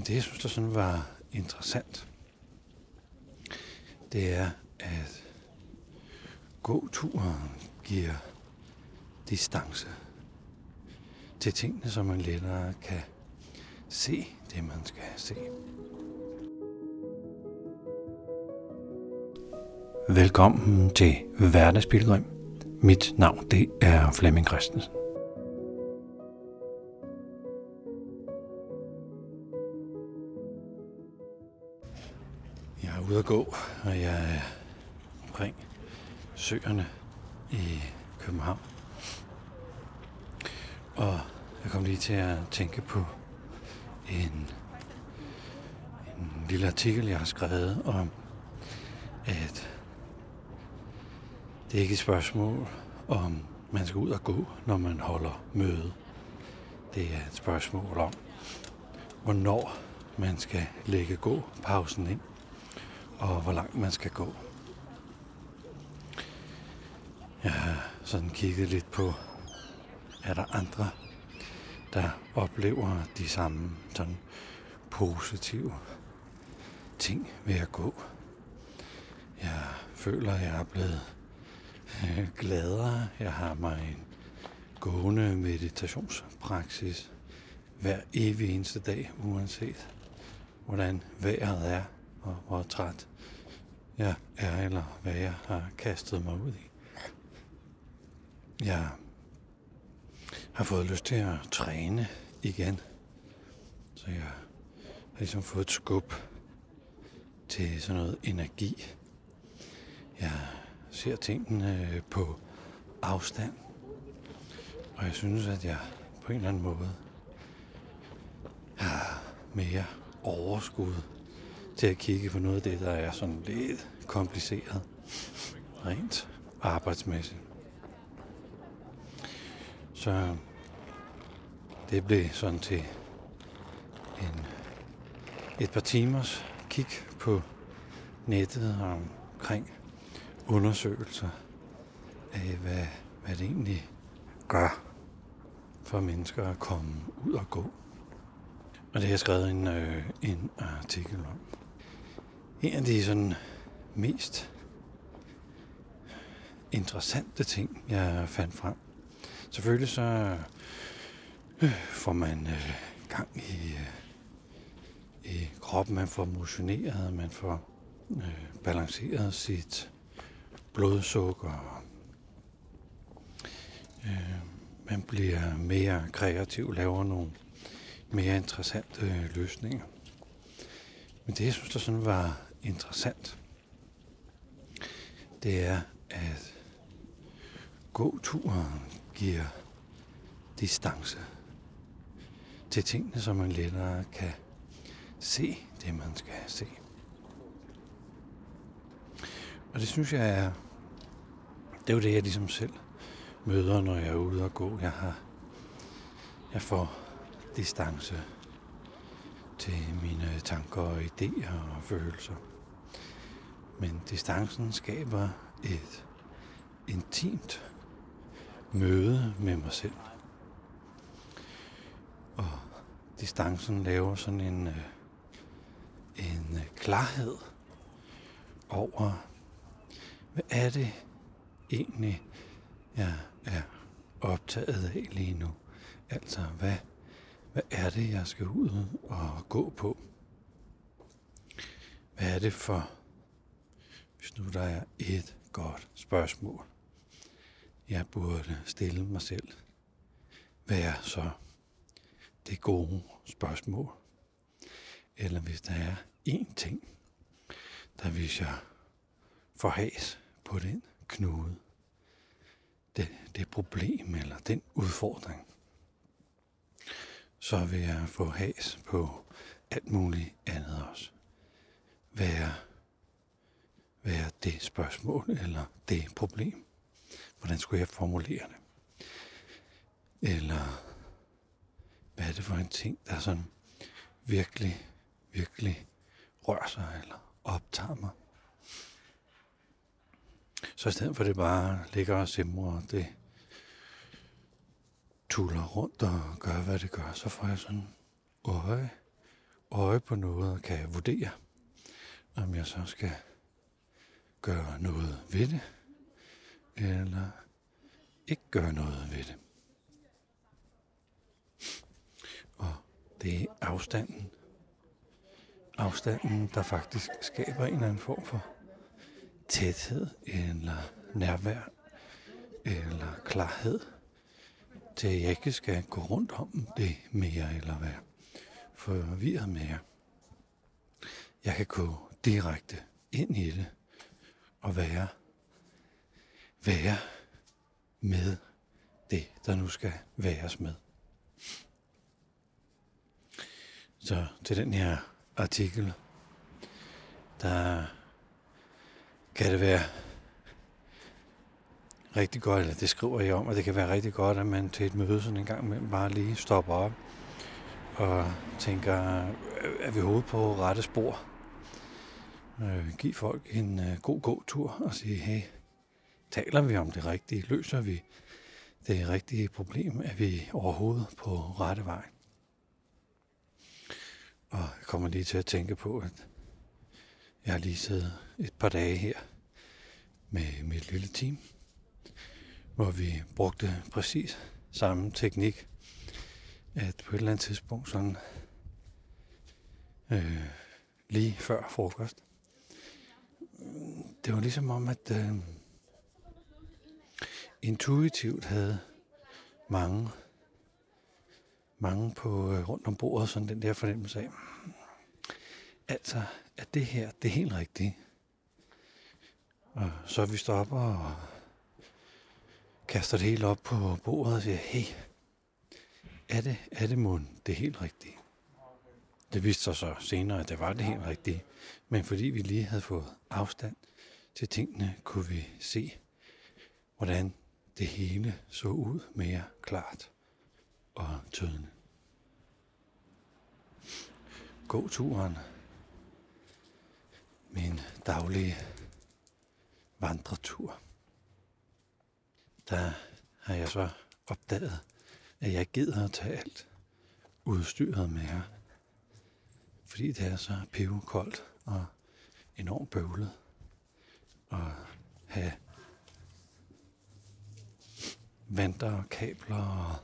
Men det, jeg synes, der sådan var interessant, det er, at gåturen giver distance til tingene, så man lettere kan se det, man skal se. Velkommen til Hverdagsbilledrøm. Mit navn det er Flemming Christensen. Ude at gå, og jeg er omkring søerne i København. Og jeg kom lige til at tænke på en, en lille artikel, jeg har skrevet om, at det er ikke et spørgsmål om, man skal ud og gå, når man holder møde. Det er et spørgsmål om, hvornår man skal lægge gå pausen ind, og hvor langt man skal gå. Jeg har sådan kigget lidt på, er der andre, der oplever de samme sådan positive ting ved at gå. Jeg føler, jeg er blevet øh, gladere. Jeg har mig en gående meditationspraksis hver evig eneste dag, uanset hvordan vejret er og hvor træt jeg er, eller hvad jeg har kastet mig ud i. Jeg har fået lyst til at træne igen. Så jeg har ligesom fået et skub til sådan noget energi. Jeg ser tingene øh, på afstand. Og jeg synes, at jeg på en eller anden måde har mere overskud til at kigge på noget af det, der er sådan lidt kompliceret rent arbejdsmæssigt. Så det blev sådan til en, et par timers kig på nettet omkring undersøgelser af, hvad, hvad det egentlig gør for mennesker at komme ud og gå. Og det har jeg skrevet en, øh, en artikel om. En af de sådan mest interessante ting, jeg fandt frem. Selvfølgelig så øh, får man øh, gang i, øh, i kroppen, man får motioneret, man får øh, balanceret sit blodsukker. Øh, man bliver mere kreativ, laver nogle mere interessante øh, løsninger. Men det, jeg synes, der sådan var interessant, det er, at gåturen giver distance til tingene, så man lettere kan se det, man skal se. Og det synes jeg er, det er jo det, jeg ligesom selv møder, når jeg er ude og gå. Jeg har, jeg får distance til mine tanker og idéer og følelser. Men distancen skaber et intimt møde med mig selv. Og distancen laver sådan en, øh, en øh, klarhed over, hvad er det egentlig, jeg er optaget af lige nu? Altså, hvad, hvad er det, jeg skal ud og gå på? Hvad er det for, hvis nu der er et godt spørgsmål, jeg burde stille mig selv? Hvad er så det gode spørgsmål? Eller hvis der er én ting, der hvis jeg får has på den knude, det, det problem eller den udfordring, så vil jeg få has på alt muligt andet også. Være, være det spørgsmål eller det problem? Hvordan skulle jeg formulere det? Eller hvad er det for en ting, der sådan virkelig, virkelig rører sig eller optager mig? Så i stedet for det bare ligger og simrer, det tuller rundt og gør, hvad det gør, så får jeg sådan øje øje på noget, kan jeg vurdere, om jeg så skal gøre noget ved det, eller ikke gøre noget ved det. Og det er afstanden. Afstanden, der faktisk skaber en eller anden form for tæthed, eller nærvær, eller klarhed, at jeg ikke skal gå rundt om det mere, eller være forvirret mere. Jeg kan gå direkte ind i det, og være, være med det, der nu skal væres med. Så til den her artikel, der kan det være rigtig godt, eller det skriver jeg om, at det kan være rigtig godt, at man til et møde sådan en gang imellem bare lige stopper op og tænker, øh, er vi hovedet på rette spor? Øh, giv folk en øh, god gåtur og sige, hey, taler vi om det rigtige? Løser vi det rigtige problem? Er vi overhovedet på rette vej? Og jeg kommer lige til at tænke på, at jeg har lige siddet et par dage her med mit lille team, hvor vi brugte præcis samme teknik, at på et eller andet tidspunkt sådan øh, lige før frokost, det var ligesom om, at øh, intuitivt havde mange, mange på øh, rundt om bordet sådan den der fornemmelse af, altså, at det her, det er helt rigtigt. Og så vi stopper og kaster det hele op på bordet og siger, hey, er det, er det mund det helt rigtige? Det viste sig så senere, at det var det helt rigtige. Men fordi vi lige havde fået afstand til tingene, kunne vi se, hvordan det hele så ud mere klart og tydeligt. Gåturen, min daglige vandretur, der har jeg så opdaget, at jeg gider at tage alt udstyret med her fordi det er så koldt og enormt bøvlet at have vanter og kabler og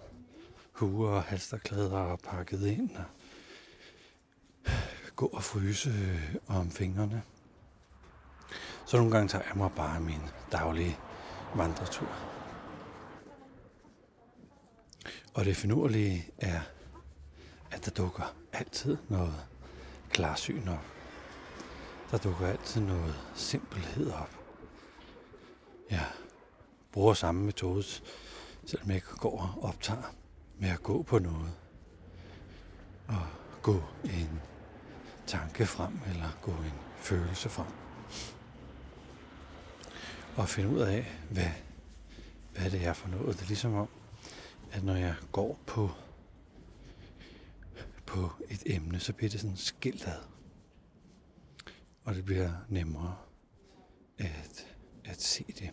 huer og halsterklæder og pakket ind og gå og fryse om fingrene. Så nogle gange tager jeg mig bare min daglige vandretur. Og det finurlige er, at der dukker altid noget klarsyn op. Der dukker altid noget simpelhed op. Jeg bruger samme metode, selvom jeg ikke går og optager med at gå på noget. Og gå en tanke frem, eller gå en følelse frem. Og finde ud af, hvad, hvad det er for noget. Det er ligesom om, at når jeg går på på et emne, så bliver det sådan skilt ad. Og det bliver nemmere at, at se det.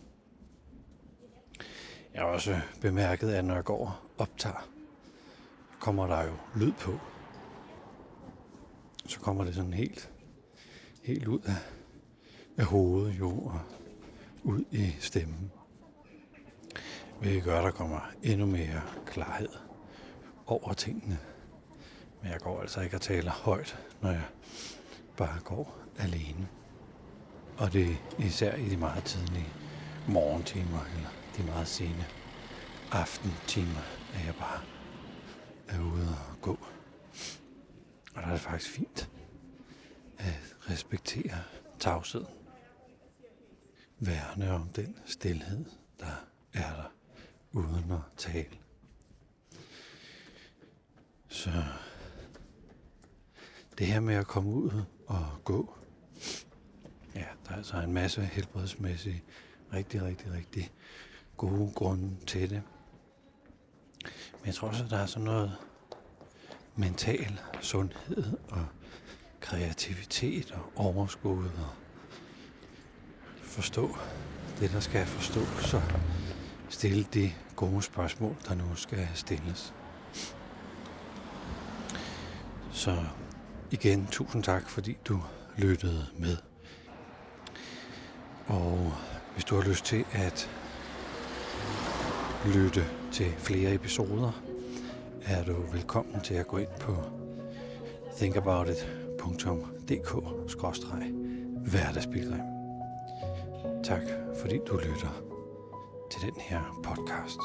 Jeg har også bemærket, at når jeg går og optager, kommer der jo lyd på. Så kommer det sådan helt, helt ud af, af hovedet jo, og ud i stemmen vil gøre, at der kommer endnu mere klarhed over tingene. Men jeg går altså ikke og taler højt, når jeg bare går alene. Og det er især i de meget tidlige morgentimer, eller de meget sene aftentimer, at jeg bare er ude og gå. Og der er det faktisk fint at respektere tavsheden. Værne om den stillhed, der er der, uden at tale. Så det her med at komme ud og gå, ja, der er altså en masse helbredsmæssige, rigtig, rigtig, rigtig gode grunde til det. Men jeg tror også, at der er sådan noget mental sundhed og kreativitet og overskud og forstå det, der skal forstå, så stille de gode spørgsmål, der nu skal stilles. Så igen tusind tak, fordi du lyttede med. Og hvis du har lyst til at lytte til flere episoder, er du velkommen til at gå ind på thinkaboutit.dk-hverdagsbilgrim. Tak fordi du lytter til den her podcast.